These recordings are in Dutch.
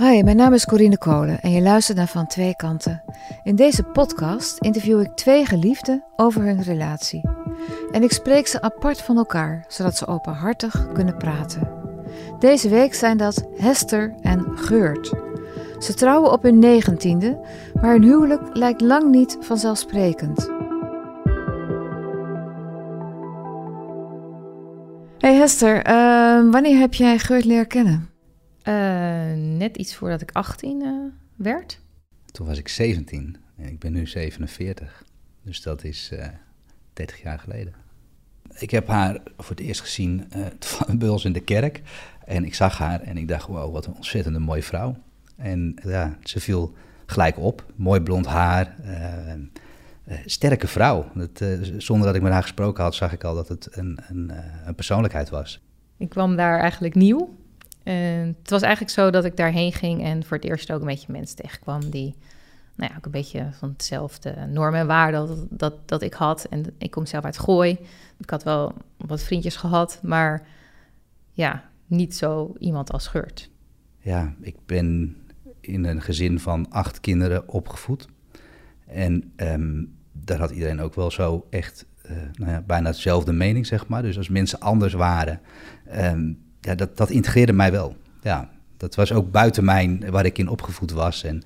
Hi, mijn naam is Corine Kolen en je luistert naar Van Twee Kanten. In deze podcast interview ik twee geliefden over hun relatie. En ik spreek ze apart van elkaar, zodat ze openhartig kunnen praten. Deze week zijn dat Hester en Geurt. Ze trouwen op hun negentiende, maar hun huwelijk lijkt lang niet vanzelfsprekend. Hey Hester, uh, wanneer heb jij Geurt leren kennen? Uh, net iets voordat ik 18 uh, eh, werd. Toen was ik 17 en ik ben nu 47. Dus dat is uh, 30 jaar geleden. Ik heb haar voor het eerst gezien bij ons in de kerk. En ik zag haar en ik dacht, wow, wat een ontzettende mooie vrouw. En ja, ze viel gelijk op. Mooi blond haar. sterke vrouw. Dat, zonder dat ik met haar gesproken had, zag ik al dat het een, een, een persoonlijkheid was. Ik kwam daar eigenlijk nieuw. En het was eigenlijk zo dat ik daarheen ging en voor het eerst ook een beetje mensen tegenkwam die, nou ja, ook een beetje van hetzelfde normen en waarden dat, dat, dat ik had. En ik kom zelf uit Gooi. Ik had wel wat vriendjes gehad, maar ja, niet zo iemand als Geurt. Ja, ik ben in een gezin van acht kinderen opgevoed. En um, daar had iedereen ook wel zo echt uh, nou ja, bijna hetzelfde mening, zeg maar. Dus als mensen anders waren, um, ja, dat, dat integreerde mij wel. Ja, dat was ook buiten mijn, waar ik in opgevoed was. En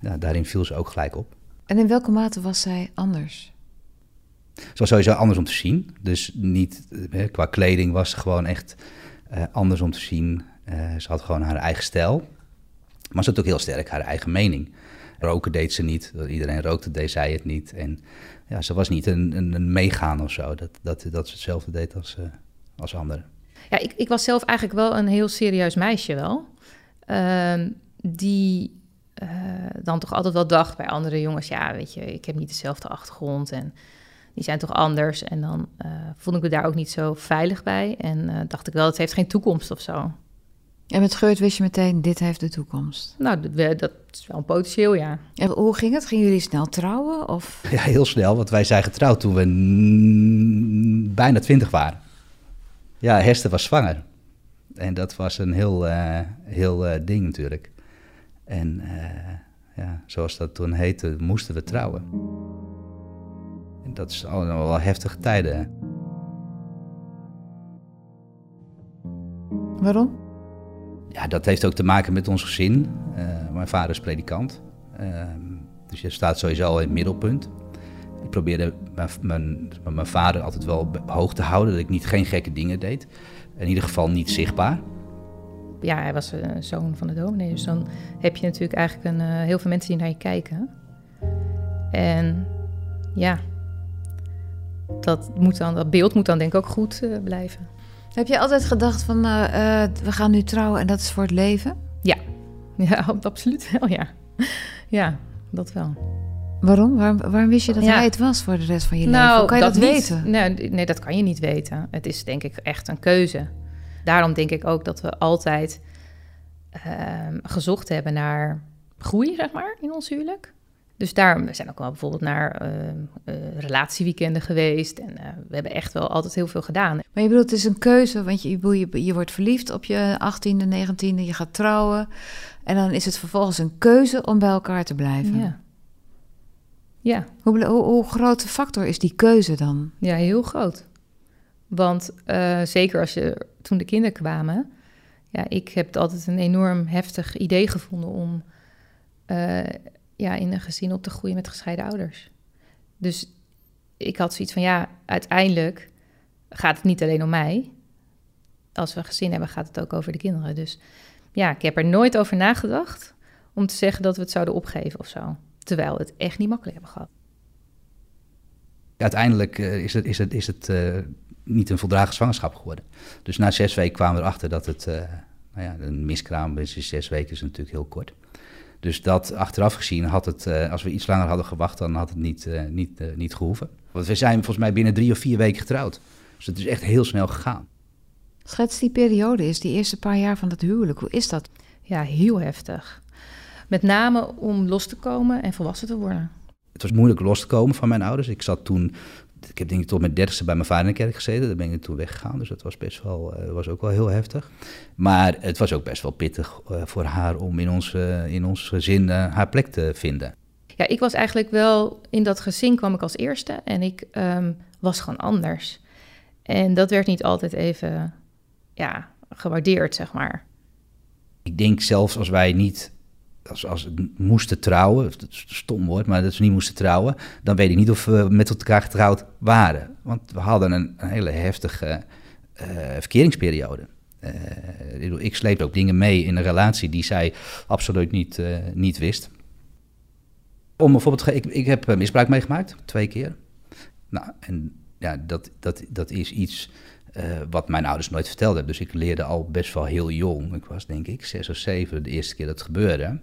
ja, daarin viel ze ook gelijk op. En in welke mate was zij anders? Ze was sowieso anders om te zien. Dus niet, eh, qua kleding was ze gewoon echt uh, anders om te zien. Uh, ze had gewoon haar eigen stijl. Maar ze had ook heel sterk haar eigen mening. Roken deed ze niet. Iedereen rookte, deed zij het niet. En ja, ze was niet een, een, een meegaan of zo. Dat, dat, dat ze hetzelfde deed als, uh, als anderen. Ja, ik, ik was zelf eigenlijk wel een heel serieus meisje wel. Uh, die uh, dan toch altijd wel dacht bij andere jongens... ja, weet je, ik heb niet dezelfde achtergrond en die zijn toch anders. En dan uh, vond ik me daar ook niet zo veilig bij. En uh, dacht ik wel, het heeft geen toekomst of zo. En met Geurt wist je meteen, dit heeft de toekomst? Nou, dat, dat is wel een potentieel, ja. En hoe ging het? Gingen jullie snel trouwen? Of? Ja, heel snel, want wij zijn getrouwd toen we bijna twintig waren. Ja, Hester was zwanger. En dat was een heel, uh, heel uh, ding natuurlijk. En uh, ja, zoals dat toen heette, moesten we trouwen. En dat is allemaal wel heftige tijden. Waarom? Ja, dat heeft ook te maken met ons gezin. mijn vader is predikant. Ehm, dus je staat sowieso al in het middelpunt. Ik probeerde mijn, mijn, mijn, vader altijd wel hoog te houden, dat ik niet geen gekke dingen deed. In ieder geval niet zichtbaar. Ja, hij was een eh, zoon van de dominee, dus dan heb je natuurlijk eigenlijk een, uh, heel veel mensen die naar je kijken. En ja, dat, moet dan, dat beeld moet dan denk ik ook goed uh, blijven. Heb je altijd gedacht van, uh, we gaan nu trouwen en dat is voor het leven? Ja, ja absoluut wel, ja. Ja, dat wel. Waarom? Waarom, waarom wist je dat hij het was voor de rest van je nou, leven? Hoe kan je dat, weten? Nee, nee, dat kan je niet weten. Het is denk ik echt een keuze. Daarom denk ik ook dat we altijd uh, gezocht hebben naar groei, zeg maar, in ons huwelijk. Dus daar we zijn ook wel bijvoorbeeld naar uh, uh, relatieweekenden geweest. En uh, we hebben echt wel altijd heel veel gedaan. Maar je bedoelt, het is een keuze, want je, je, je wordt verliefd op je 18e, 19e, je gaat trouwen. En dan is het vervolgens een keuze om bij elkaar te blijven. Ja. Ja. Hoe, hoe, hoe groot factor is die keuze dan? Ja, heel groot. Want uh, zeker als je toen de kinderen kwamen, ja, ik heb altijd een enorm heftig idee gevonden om uh, ja, in een gezin op te groeien met gescheiden ouders. Dus ik had zoiets van ja, uiteindelijk gaat het niet alleen om mij. Als we een gezin hebben, gaat het ook over de kinderen. Dus ja, ik heb er nooit over nagedacht om te zeggen dat we het zouden opgeven of zo. Terwijl we het echt niet makkelijk hebben gehad. Uiteindelijk uh, is het, is het, is het uh, niet een voldragen zwangerschap geworden. Dus na zes weken kwamen we erachter dat het, uh, nou ja, een miskraam is zes weken is natuurlijk heel kort. Dus dat achteraf gezien had het, als we iets langer hadden gewacht, dan had het niet, niet, niet gehoeven. Want we zijn volgens mij binnen drie of vier weken getrouwd. Dus het is echt heel snel gegaan. Schets die periode is, die eerste paar jaar van dat huwelijk. Hoe is dat? Ja, heel heftig. Met name om los te komen en volwassen te worden. Het was moeilijk los te komen van mijn ouders. Ik zat toen ik heb denk ik tot mijn dertigste bij mijn vader in de kerk gezeten. Daar ben ik toen weggegaan, dus dat was best wel, uh, was ook wel heel heftig. Maar het was ook best wel pittig uh, voor haar om in ons, uh, in ons gezin haar plek te vinden. Ja, ik was eigenlijk wel, in dat gezin kwam ik als eerste en ik um, was gewoon anders. En dat werd niet altijd even, ja, gewaardeerd, zeg maar. Ik denk zelfs als wij niet als, als moesten trouwen, dat is een stom woord, maar dat ze niet moesten trouwen, dan weet ik niet of we met elkaar getrouwd waren. Want we hadden een, hele heftige uh, verkeringsperiode. Uh, ik sleep ook dingen mee in een relatie die zij absoluut niet, uh, niet wist. Om bijvoorbeeld, ik, ik heb misbruik meegemaakt, twee keer. Nou, en ja, dat, dat, dat is iets uh, wat mijn ouders nooit verteld hebben. Dus ik leerde al best wel heel jong. Ik was denk ik zes of zeven de eerste keer dat het gebeurde.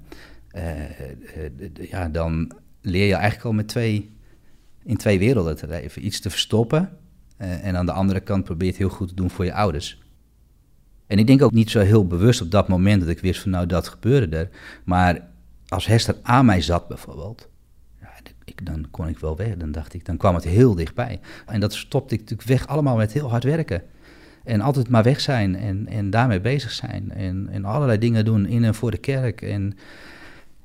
Uh, uh, ja, dan leer je eigenlijk al met twee, in twee werelden te leven. Iets te verstoppen en aan de andere kant probeer je het heel goed te doen voor je ouders. En ik denk ook niet zo heel bewust op dat moment dat ik wist van nou dat gebeurde er. Maar als Hester aan mij zat bijvoorbeeld, dan kon ik wel weg. Dan dacht ik, dan kwam het heel dichtbij. En dat stopte ik natuurlijk weg allemaal met heel hard werken. En altijd maar weg zijn en, en daarmee bezig zijn. En, en allerlei dingen doen in en voor de kerk. En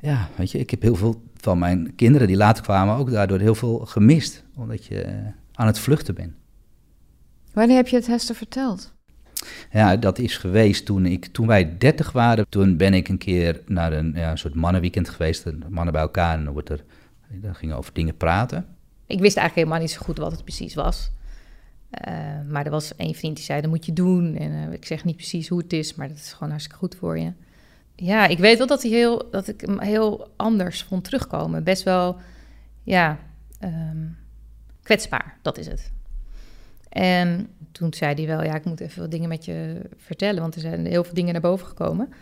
ja, weet je, ik heb heel veel van mijn kinderen die later kwamen ook daardoor heel veel gemist. Omdat je aan het vluchten bent. Wanneer heb je het Hester verteld? Ja, dat is geweest toen, ik, toen wij dertig waren. Toen ben ik een keer naar een, ja, een soort mannenweekend geweest. Mannen bij elkaar en dan wordt er dan gingen over dingen praten. Ik wist eigenlijk helemaal niet zo goed wat het precies was. Uh, maar er was één vriend die zei, dat moet je doen. En uh, ik zeg niet precies hoe het is, maar dat is gewoon hartstikke goed voor je. Ja, ik weet wel dat, hij heel, dat ik hem heel anders vond terugkomen. Best wel, ja, um, kwetsbaar, dat is het. En toen zei hij wel, ja, ik moet even wat dingen met je vertellen, want er zijn heel veel dingen naar boven gekomen.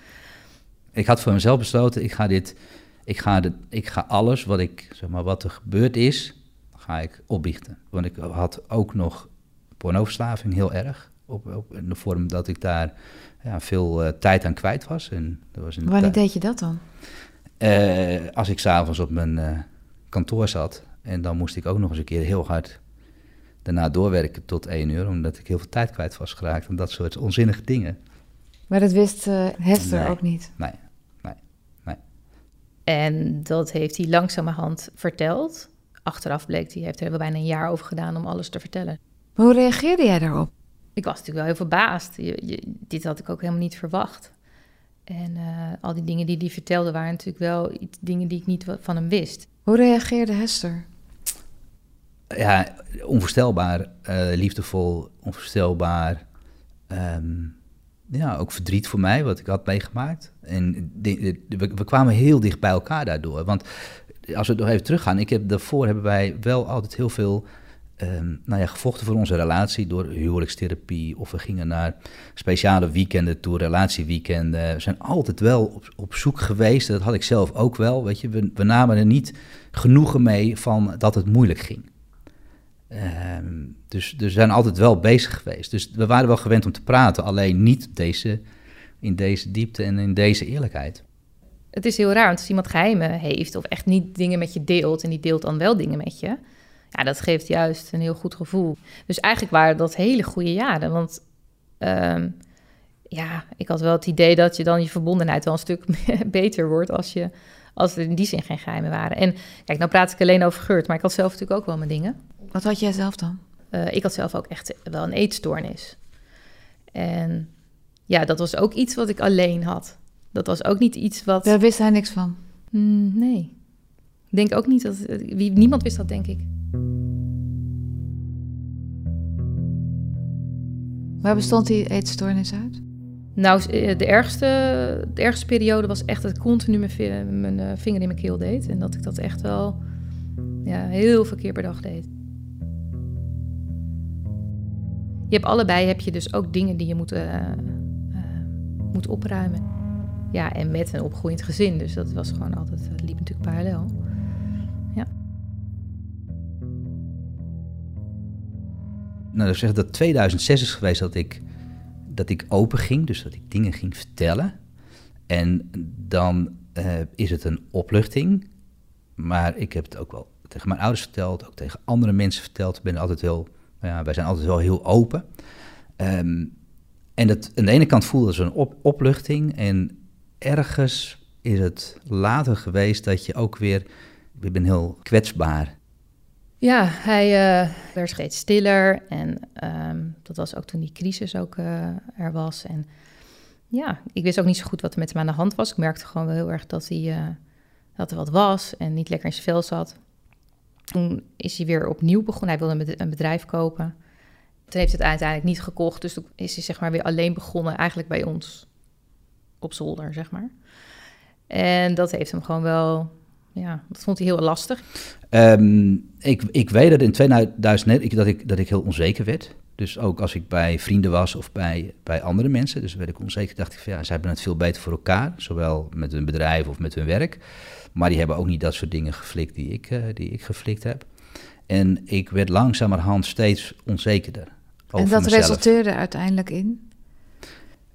Ik had voor mezelf besloten, ik ga dit ik ga, de, ik ga alles wat, ik, zeg maar, wat er gebeurd is, ga ik opbiechten. Want ik had ook nog pornoverslaving heel erg. Op, op, in de vorm dat ik daar ja, veel uh, tijd aan kwijt was. En dat was Wanneer deed je dat dan? Uh, als ik s'avonds op mijn uh, kantoor zat. En dan moest ik ook nog eens een keer heel hard daarna doorwerken tot één uur. Omdat ik heel veel tijd kwijt was geraakt. En dat soort onzinnige dingen. Maar dat wist Hester nee, ook niet? Nee. En dat heeft hij langzamerhand verteld. Achteraf bleek hij, heeft er bijna een jaar over gedaan om alles te vertellen. Maar hoe reageerde jij daarop? Ik was natuurlijk wel heel verbaasd. Je, je, dit had ik ook helemaal niet verwacht. En uh, al die dingen die hij vertelde waren natuurlijk wel iets, dingen die ik niet van hem wist. Hoe reageerde Hester? Ja, onvoorstelbaar, uh, liefdevol, onvoorstelbaar. Um, ja, ook verdriet voor mij, wat ik had meegemaakt. En we, kwamen heel dicht bij elkaar daardoor. Want als we nog even teruggaan, ik heb, daarvoor hebben wij wel altijd heel veel um, nou ja, gevochten voor onze relatie door huwelijkstherapie. Of we gingen naar speciale weekenden toe, relatieweekenden. We zijn altijd wel op, op zoek geweest, dat had ik zelf ook wel. Weet je, we, we namen er niet genoegen mee van dat het moeilijk ging. Um, dus, we zijn altijd wel bezig geweest. Dus we waren wel gewend om te praten, alleen niet deze, in deze diepte en in deze eerlijkheid. Het is heel raar, want als iemand geheimen heeft of echt niet dingen met je deelt en die deelt dan wel dingen met je, ja, dat geeft juist een heel goed gevoel. Dus eigenlijk waren dat hele goede jaren, want um, ja, ik had wel het idee dat je dan je verbondenheid wel een stuk beter wordt als je als er in die zin geen geheimen waren. En kijk, nou praat ik alleen over Geurt, maar ik had zelf natuurlijk ook wel mijn dingen. Wat had jij zelf dan? Uh, ik had zelf ook echt wel een eetstoornis. En ja, dat was ook iets wat ik alleen had. Dat was ook niet iets wat. Daar wist hij niks van. Mm, nee. Ik denk ook niet dat. Wie, niemand wist dat, denk ik. Waar bestond die eetstoornis uit? Nou, eh, de ergste, de ergste periode was echt dat ik continu mijn, mijn eh, vinger in mijn keel deed. En dat ik dat echt wel ja, heel veel keer per dag deed. Je hebt allebei heb je dus ook dingen die je moet, uh, uh, moet opruimen. Ja, en met een opgroeiend gezin. Dus dat was gewoon altijd, dat liep natuurlijk parallel. Ja. Nou, dat zeg dat 2006 is geweest dat ik, dat ik open ging. Dus dat ik dingen ging vertellen. En dan is het een opluchting. Maar ik heb het ook wel tegen mijn ouders verteld, ook tegen andere mensen verteld. Ik ben altijd heel, ja, wij zijn altijd wel heel open. Ehm, en dat, aan de ene kant voelde ze een op, opluchting. En ergens is het later geweest dat je ook weer, ik ben heel kwetsbaar. Ja, hij uh, werd steeds stiller en ehm, dat was ook toen die crisis ook uh, er was. En ja, ik wist ook niet zo goed wat er met hem aan de hand was. Ik merkte gewoon wel heel erg dat, hij, uh, dat er wat was en niet lekker in zijn vel zat. Toen is hij weer opnieuw begonnen. Hij wilde een bedrijf kopen. Toen heeft het uiteindelijk niet gekocht. Dus toen is hij zeg maar weer alleen begonnen, eigenlijk bij ons op zolder, zeg maar. En dat heeft hem gewoon wel, ja, dat vond hij heel lastig. Um, ik, ik weet dat in 2009 dat ik, dat ik heel onzeker werd. Dus ook als ik bij vrienden was of bij, bij andere mensen. Dus werd ik onzeker, dacht ik van ja, zij hebben het veel beter voor elkaar. Zowel met hun bedrijf of met hun werk. Maar die hebben ook niet dat soort dingen geflikt die ik, uh, die ik geflikt heb. En ik werd langzamerhand steeds onzekerder. en dat mezelf. resulteerde uiteindelijk in?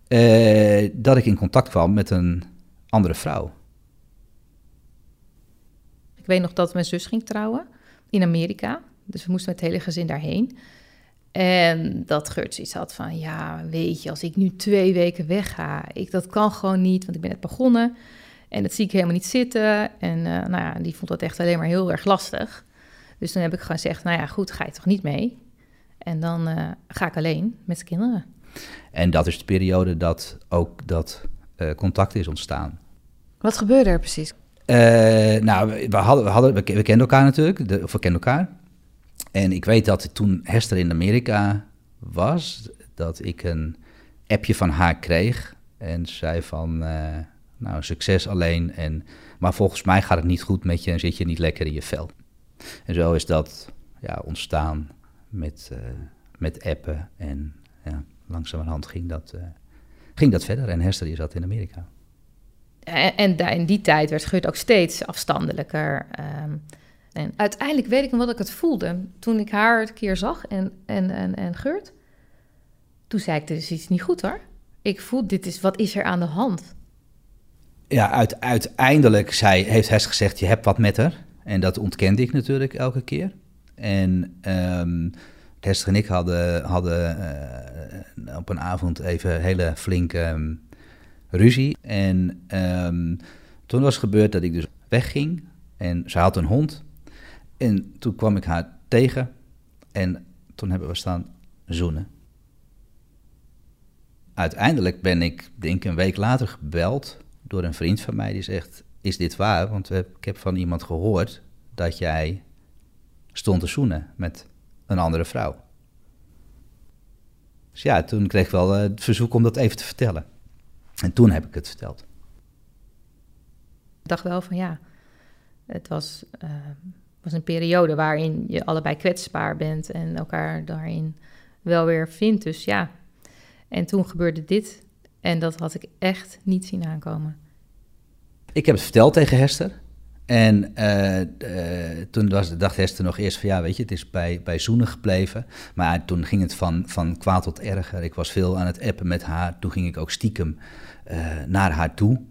Uh, dat ik in contact kwam met een andere vrouw. Ik weet nog dat mijn zus ging trouwen in Amerika. Dus we moesten met het hele gezin daarheen. En dat Geurt iets had van, ja, weet je, als ik nu twee weken wegga, ik, dat kan gewoon niet, want ik ben net begonnen. En dat zie ik helemaal niet zitten. En uh, nou ja, die vond dat echt alleen maar heel erg lastig. Dus toen heb ik gezegd, nou ja, goed, ga je toch niet mee? En dan uh, ga ik alleen met de kinderen. En dat is de periode dat ook dat uh, contact is ontstaan. Wat gebeurde er precies? Uh, nou, we, hadden, we, hadden, we, we kenden elkaar natuurlijk, de, of we kenden elkaar. En ik weet dat toen Hester in Amerika was, dat ik een appje van haar kreeg. En zei van, nou, succes alleen. En, maar volgens mij gaat het niet goed met je en zit je niet lekker in je vel. En zo is dat ja, ontstaan met, uh, met appen. En ja, langzamerhand ging dat, uh, ging dat verder. En Hester die zat in Amerika. En, en in die tijd werd Geurt ook steeds afstandelijker. Um, en uiteindelijk weet ik nog wat ik het voelde. Toen ik haar een keer zag en, en, en, en Geurt. Toen zei ik, er is iets niet goed hoor. Ik voel, dit is, wat is er aan de hand? Ja, uit, uiteindelijk zei, heeft Hester gezegd, je hebt wat met haar. En dat ontkende ik natuurlijk elke keer. En um, Hester en ik hadden, hadden uh, op een avond even hele flinke um, ruzie. En um, toen was gebeurd dat ik dus wegging. En ze had een hond. En toen kwam ik haar tegen. En toen hebben we staan zoenen. Uiteindelijk ben ik, denk een week later, gebeld door een vriend van mij die zegt: Is dit waar? Want ik heb van iemand gehoord dat jij stond te zoenen met een andere vrouw. Dus ja, toen kreeg ik wel het verzoek om dat even te vertellen. En toen heb ik het verteld. Ik dacht wel van ja, het was, uh, was een periode waarin je allebei kwetsbaar bent en elkaar daarin wel weer vindt. Dus ja, en toen gebeurde dit en dat had ik echt niet zien aankomen. Ik heb het verteld tegen Hester. En uh, uh, toen was, dacht Hester nog eerst van ja, weet je, het is bij, bij zoenen gebleven. Maar toen ging het van, van kwaad tot erger. Ik was veel aan het appen met haar. Toen ging ik ook stiekem uh, naar haar toe.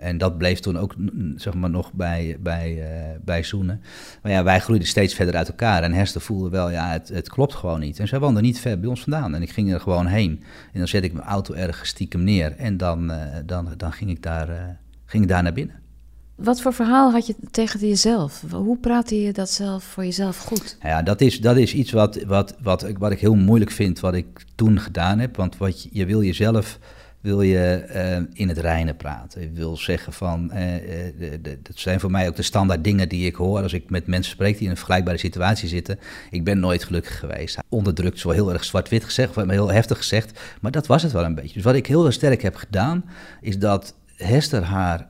En dat bleef toen ook zeg maar, nog bij, bij, bij zoenen. Maar ja, wij groeiden steeds verder uit elkaar. En Hester voelde wel, ja, het, het klopt gewoon niet. En zij woonde niet ver bij ons vandaan. En ik ging er gewoon heen. En dan zet ik mijn auto ergens stiekem neer. En dan, dan, dan ging, ik daar, ging ik daar naar binnen. Wat voor verhaal had je tegen jezelf? Hoe praatte je dat zelf voor jezelf goed? Ja, dat is, dat is iets wat, wat, wat, wat ik heel moeilijk vind, wat ik toen gedaan heb. Want wat je, je wil jezelf wil je uh, in het reinen praten. Je wil zeggen van, uh, uh, dat zijn voor mij ook de standaard dingen die ik hoor als ik met mensen spreek die in een vergelijkbare situatie zitten. Ik ben nooit gelukkig geweest. Onderdrukt, zo heel erg zwart-wit gezegd, of heel heftig gezegd, maar dat was het wel een beetje. Dus wat ik heel sterk heb gedaan, is dat Hester haar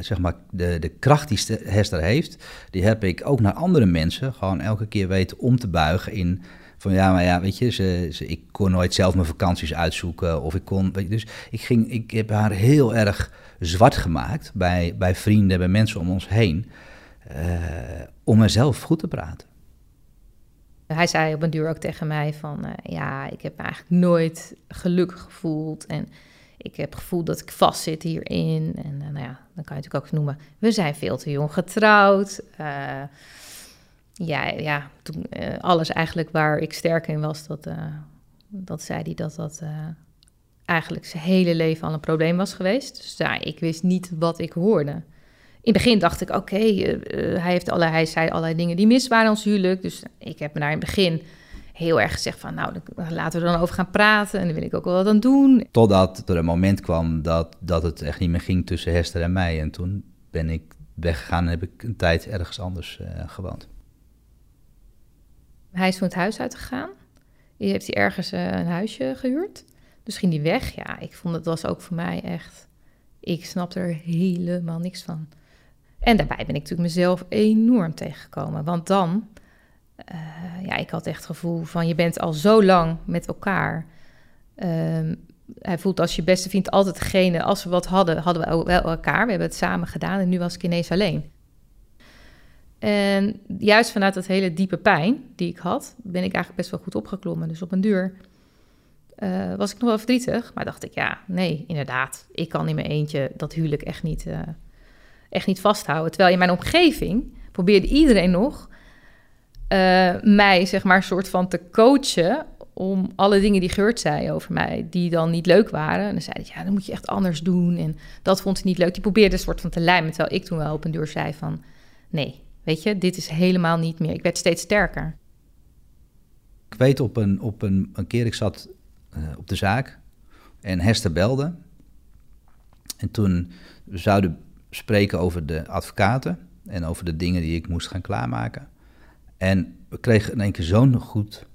zeg maar, de, de kracht die Hester heeft, die heb ik ook naar andere mensen gewoon elke keer weten om te buigen in van ja, maar ja, weet je, ze, ze, ik kon nooit zelf mijn vakanties uitzoeken of ik kon, weet je, dus ik ging, ik heb haar heel erg zwart gemaakt bij, bij vrienden, bij mensen om ons heen, uh, om mezelf goed te praten. Hij zei op een duur ook tegen mij van, uh, ja, ik heb me eigenlijk nooit gelukkig gevoeld en Ik heb het gevoel dat ik vastzit hierin. En uh, nou ja, dan kan je natuurlijk ook noemen, we zijn veel te jong getrouwd. Ja, ja toen, uh, alles eigenlijk waar ik sterk in was, dat, dat zei hij dat dat eigenlijk zijn hele leven al een probleem was geweest. Dus ja, ik wist niet wat ik hoorde. In het begin dacht ik, oké, hij, heeft hij zei allerlei dingen die mis waren ons huwelijk. Dus ik heb me daar in het begin heel erg gezegd van, nou, laten we er dan over gaan praten en dan wil ik ook wel wat aan doen. Totdat er een moment kwam dat, dat het echt niet meer ging tussen Hester en mij. En toen ben ik weggegaan en heb ik een tijd ergens anders gewoond. Hij is van het huis uitgegaan. Die heeft hij ergens uh, een huisje gehuurd. Dus ging hij weg. Ja, ik vond het was ook voor mij echt... Ik snapte er helemaal niks van. En daarbij ben ik natuurlijk mezelf enorm tegengekomen. Want dan uh, ja, ik had echt het gevoel van je bent al zo lang met elkaar. Um, hij voelt als je beste vriend altijd degene, als we wat hadden, hadden we wel elkaar. We hebben het samen gedaan en nu was ik ineens alleen. En juist vanuit dat hele diepe pijn die ik had, ben ik eigenlijk best wel goed opgeklommen. Dus op een duur uh, was ik nog wel verdrietig, maar dacht ik, ja, nee, inderdaad, ik kan in mijn eentje dat huwelijk echt niet, uh, echt niet vasthouden. Terwijl in mijn omgeving probeerde iedereen nog uh, mij, zeg maar, soort van te coachen om alle dingen die Geurt zei over mij, die dan niet leuk waren. En dan zei hij, ja, dan moet je echt anders doen. En dat vond hij niet leuk. Die probeerde een soort van te lijmen, terwijl ik toen wel op een deur zei van... nee, weet je, dit is helemaal niet meer. Ik werd steeds sterker. Ik weet op een, op een, keer, ik zat uh, op de zaak en Hester belde. En toen we zouden spreken over de advocaten en over de dingen die ik moest gaan klaarmaken. En we kregen in één keer zo'n goed,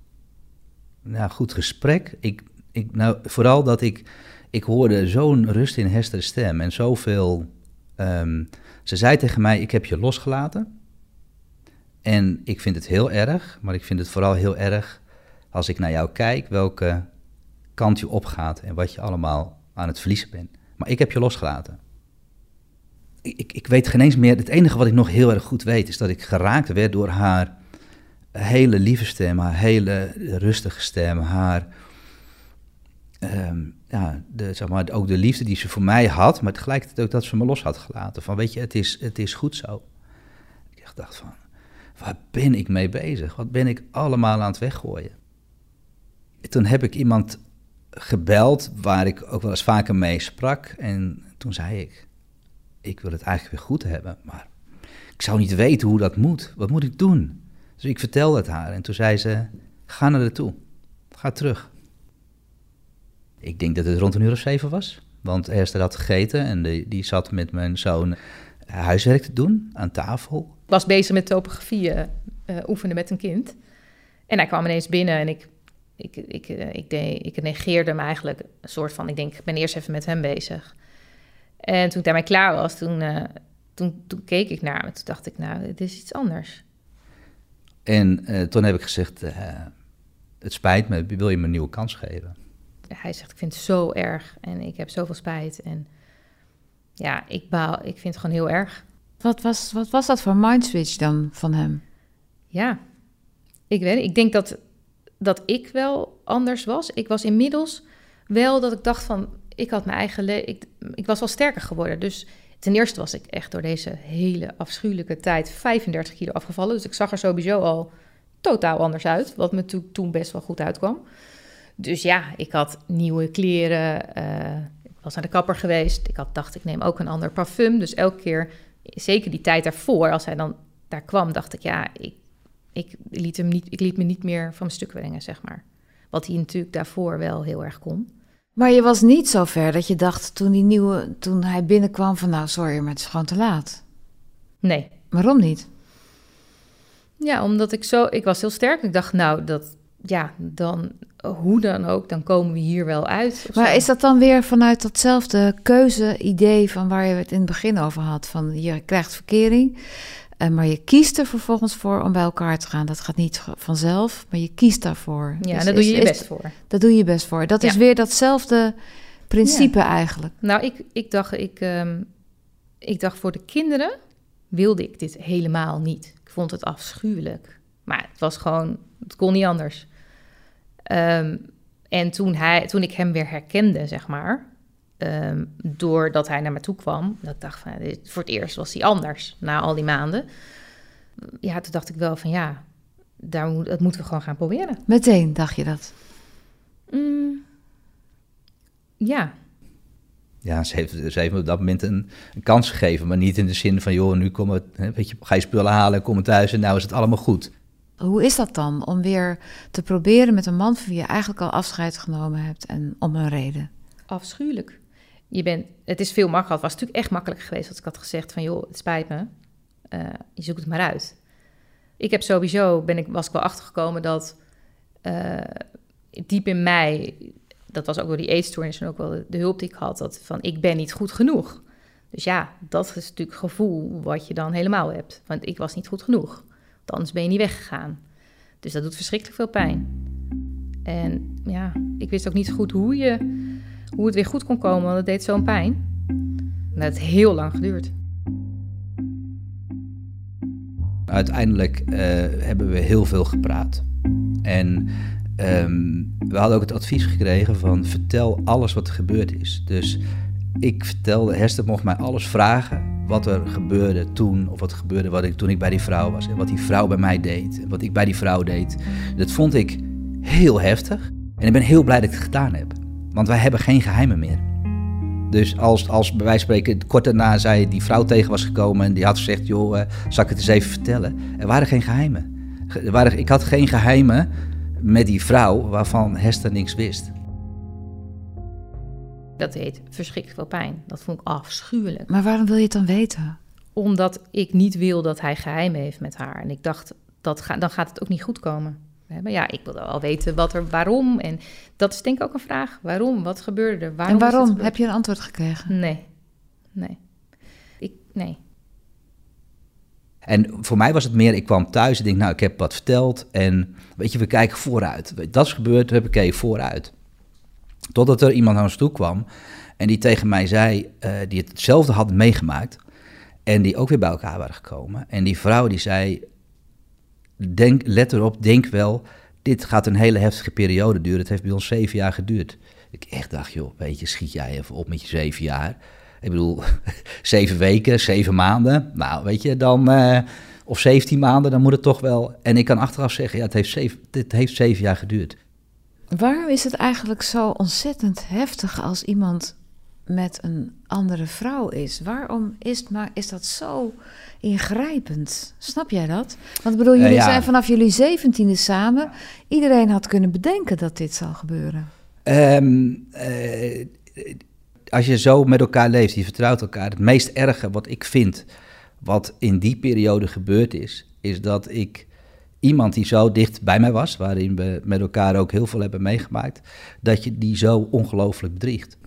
nou, goed gesprek. Ik, ik, nou, vooral dat ik, ik hoorde zo'n rust in Hester's stem en zoveel... Um, ze zei tegen mij, ik heb je losgelaten. En ik vind het heel erg, maar ik vind het vooral heel erg als ik naar jou kijk, welke kant je opgaat en wat je allemaal aan het verliezen bent. Maar ik heb je losgelaten. Ik, ik, ik weet geen eens meer. Het enige wat ik nog heel erg goed weet is dat ik geraakt werd door haar hele lieve stem, haar hele rustige stem, haar, um, ja, zeg maar, ook de liefde die ze voor mij had, maar tegelijkertijd ook dat ze me los had gelaten. Van weet je, het is, het is goed zo. Ik dacht van, waar ben ik mee bezig? Wat ben ik allemaal aan het weggooien? Toen heb ik iemand gebeld waar ik ook wel eens vaker mee sprak. En toen zei ik, ik wil het eigenlijk weer goed hebben, maar ik zou niet weten hoe dat moet. Wat moet ik doen? Dus ik vertelde het haar en toen zei ze, ga naar toe, ga terug. Ik denk dat het rond een uur of zeven was, want Esther had gegeten en die, die zat met mijn zoon huiswerk te doen aan tafel. Ik was bezig met topografie uh, oefenen met een kind. En hij kwam ineens binnen en ik, ik, ik, uh, ik, deed, ik negeerde hem eigenlijk een soort van... ik denk, ik ben eerst even met hem bezig. En toen ik daarmee klaar was, toen, uh, toen, toen keek ik naar hem. Toen dacht ik, nou, dit is iets anders. En uh, toen heb ik gezegd, uh, het spijt me, wil je me een nieuwe kans geven? Hij zegt, ik vind het zo erg en ik heb zoveel spijt. En ja, ik, baal, ik vind het gewoon heel erg. Wat was, wat was dat voor mindswitch dan van hem? Ja, ik weet Ik denk dat, dat ik wel anders was. Ik was inmiddels wel dat ik dacht van, ik had mijn eigen. Ik, ik was wel sterker geworden, dus Ten eerste was ik echt door deze hele afschuwelijke tijd 35 kilo afgevallen. Dus ik zag er sowieso al totaal anders uit. Wat me toen best wel goed uitkwam. Dus ja, ik had nieuwe kleren. Uh, ik was naar de kapper geweest. Ik had dacht, ik neem ook een ander parfum. Dus elke keer, zeker die tijd daarvoor, als hij dan daar kwam, dacht ik, ja, ik, ik, liet, hem niet, ik liet me niet meer van mijn stuk brengen, zeg maar. Wat hij natuurlijk daarvoor wel heel erg kon. Maar je was niet zo ver dat je dacht toen, die nieuwe, toen hij binnenkwam van nou sorry, maar het is gewoon te laat. Nee. Waarom niet? Ja, omdat ik zo, ik was heel sterk. Ik dacht nou dat, ja, dan hoe dan ook, dan komen we hier wel uit. Maar is dat dan weer vanuit datzelfde keuze-idee van waar je het in het begin over had? Van je krijgt verkering, uh, maar je kiest er vervolgens voor om bij elkaar te gaan. Dat gaat niet vanzelf, maar je kiest daarvoor. Ja, dus daar doe je je best voor. Dat doe je best voor. Dat is weer datzelfde principe eigenlijk. Nou, ik, ik, dacht, ik, um, ik dacht voor de kinderen wilde ik dit helemaal niet. Ik vond het afschuwelijk. Maar het was gewoon, het kon niet anders. Um, en toen, hij, toen ik hem weer herkende, zeg maar, ehm, doordat hij naar me toe kwam, dat ik dacht van, dit, voor het eerst was hij anders na al die maanden. Ja, toen dacht ik wel van ja, daar moet, dat moeten we gewoon gaan proberen. Meteen dacht je dat? Mm, ja, Ja, ze heeft, ze heeft me op dat moment een, een kans gegeven, maar niet in de zin van, joh, nu kom het, hè, weet je, ga je spullen halen, kom thuis en nou is het allemaal goed. Hoe is dat dan om weer te proberen met een man van wie je eigenlijk al afscheid genomen hebt en om een reden? afschuwelijk. Je bent, het is veel makkelijker. Het was natuurlijk echt makkelijk geweest als ik had gezegd van joh, het spijt me. Eh, je zoekt het maar uit. Ik heb sowieso, ben ik, was ik wel achtergekomen dat eh, diep in mij, dat was ook door die eetstoornis en ook wel de, de hulp die ik had, dat van ik ben niet goed genoeg. Dus ja, dat is natuurlijk gevoel wat je dan helemaal hebt. Want ik was niet goed genoeg. Anders ben je niet weggegaan. Dus dat doet verschrikkelijk veel pijn. En ja, ik wist ook niet goed hoe, je, hoe het weer goed kon komen, want het deed zo'n pijn. En dat heeft heel lang geduurd. Uiteindelijk eh, hebben we heel veel gepraat. En ehm, we hadden ook het advies gekregen van vertel alles wat er gebeurd is. Dus ik vertelde, Hester mocht mij alles vragen wat er gebeurde toen, of wat gebeurde wat ik, toen ik bij die vrouw was. En wat die vrouw bij mij deed, wat ik bij die vrouw deed. Dat vond ik heel heftig. En ik ben heel blij dat ik het gedaan heb. Want wij hebben geen geheimen meer. Dus als, als bij wijze van spreken kort daarna zij die vrouw tegen was gekomen en die had gezegd, joh, eh, zal ik het eens even vertellen? Er waren geen geheimen. Ge- Er waren, ik had geen geheimen met die vrouw waarvan Hester niks wist. Dat deed verschrikkelijk veel pijn. Dat vond ik afschuwelijk. Maar waarom wil je het dan weten? Omdat ik niet wil dat hij geheimen heeft met haar. En ik dacht, dat ga, dan gaat het ook niet goed komen. Hè, Maar ja, ik wilde wel weten wat er, waarom. En dat is denk ik ook een vraag. Waarom? Wat gebeurde er? Waarom en waarom? Heb je een antwoord gekregen? Nee. Nee. Ik, nee. En voor mij was het meer, ik kwam thuis en denk, nou, ik heb wat verteld. En weet je, we kijken vooruit. Dat is gebeurd, we hebben gekeken vooruit. Totdat er iemand naar ons toe kwam en die tegen mij zei, eh, die het hetzelfde had meegemaakt. En die ook weer bij elkaar waren gekomen. En die vrouw die zei, denk, let erop, denk wel, dit gaat een hele heftige periode duren. Het heeft bij ons zeven jaar geduurd. Ik echt dacht, joh, weet je, schiet jij even op met je zeven jaar. Ik bedoel, zeven weken, zeven maanden. Nou, weet je, dan... eh, of 17 maanden, dan moet het toch wel... En ik kan achteraf zeggen, ja, het heeft zeven, het heeft zeven jaar geduurd. Waarom is het eigenlijk zo ontzettend heftig als iemand met een andere vrouw is? Waarom is, het maar, is dat zo ingrijpend? Snap jij dat? Want ik bedoel, jullie ja. zijn vanaf jullie zeventiende samen. Iedereen had kunnen bedenken dat dit zou gebeuren. Ehm, eh, als je zo met elkaar leeft, je vertrouwt elkaar. Het meest erge wat ik vind, wat in die periode gebeurd is, is dat ik iemand die zo dicht bij mij was, waarin we met elkaar ook heel veel hebben meegemaakt, dat je die zo ongelooflijk bedriegt.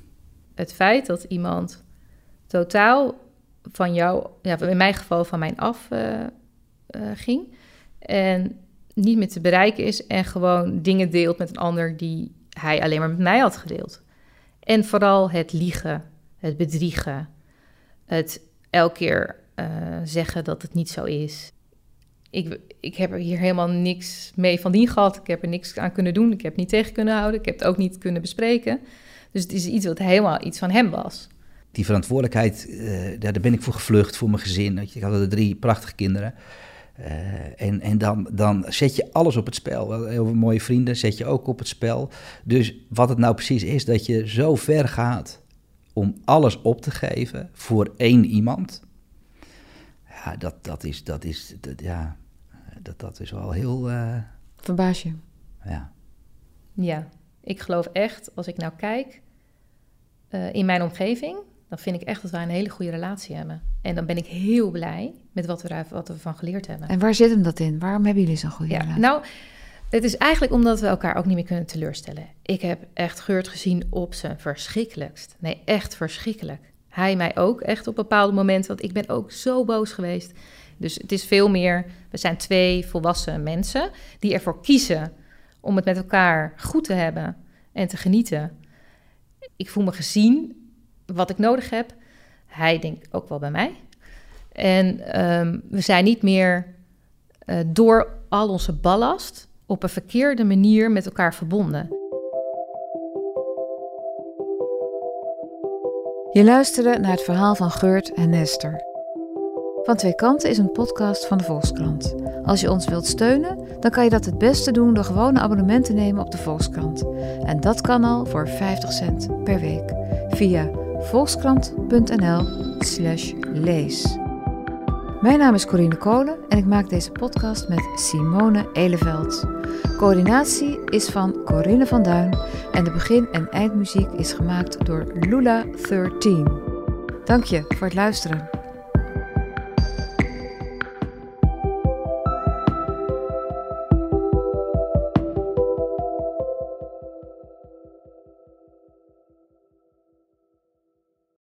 Het feit dat iemand totaal van jou, ja, in mijn geval van mij af eh, eh, ging. En niet meer te bereiken is en gewoon dingen deelt met een ander die hij alleen maar met mij had gedeeld. En vooral het liegen, het bedriegen, het elke keer eh, zeggen dat het niet zo is. Ik, ik heb er hier helemaal niks mee van dien gehad. Ik heb er niks aan kunnen doen. Ik heb niet tegen kunnen houden. Ik heb het ook niet kunnen bespreken. Dus het is iets wat helemaal iets van hem was. die verantwoordelijkheid, eh, daar ben ik voor gevlucht, voor mijn gezin. Ik had er drie prachtige kinderen. Eh, en en dan, dan zet je alles op het spel. Heel veel mooie vrienden zet je ook op het spel. Dus wat het nou precies is, dat je zo ver gaat om alles op te geven voor één iemand. Ja, dat, dat is, dat is, ja, dat, dat is wel heel, eh, Verbaas je? ja. Ja, ik geloof echt, als ik nou kijk eh, in mijn omgeving, dan vind ik echt dat wij een hele goede relatie hebben. En dan ben ik heel blij met wat we, wat we van geleerd hebben. En waar zit hem dat in? Waarom hebben jullie zo'n goede Ja, relatie? nou, het is eigenlijk omdat we elkaar ook niet meer kunnen teleurstellen. Ik heb echt Geurt gezien op zijn verschrikkelijkst. Nee, echt verschrikkelijk. Hij mij ook echt op bepaalde momenten, want ik ben ook zo boos geweest. Dus het is veel meer, we zijn twee volwassen mensen die ervoor kiezen om het met elkaar goed te hebben en te genieten. Ik voel me gezien, wat ik nodig heb. Hij denkt ook wel bij mij. En ehm, we zijn niet meer eh, door al onze ballast op een verkeerde manier met elkaar verbonden. Je luisterde naar het verhaal van Geurt en Nester. Van Twee Kanten is een podcast van de Volkskrant. Als je ons wilt steunen, dan kan je dat het beste doen door gewoon een abonnement te nemen op de Volkskrant. En dat kan al voor 50 cent per week via volkskrant.nl/slash lees. Mijn naam is Corine Kolen en ik maak deze podcast met Simone Eleveld. Coördinatie is van Corinne van Duin en de begin- en eindmuziek is gemaakt door Lula13. Dank je voor het luisteren.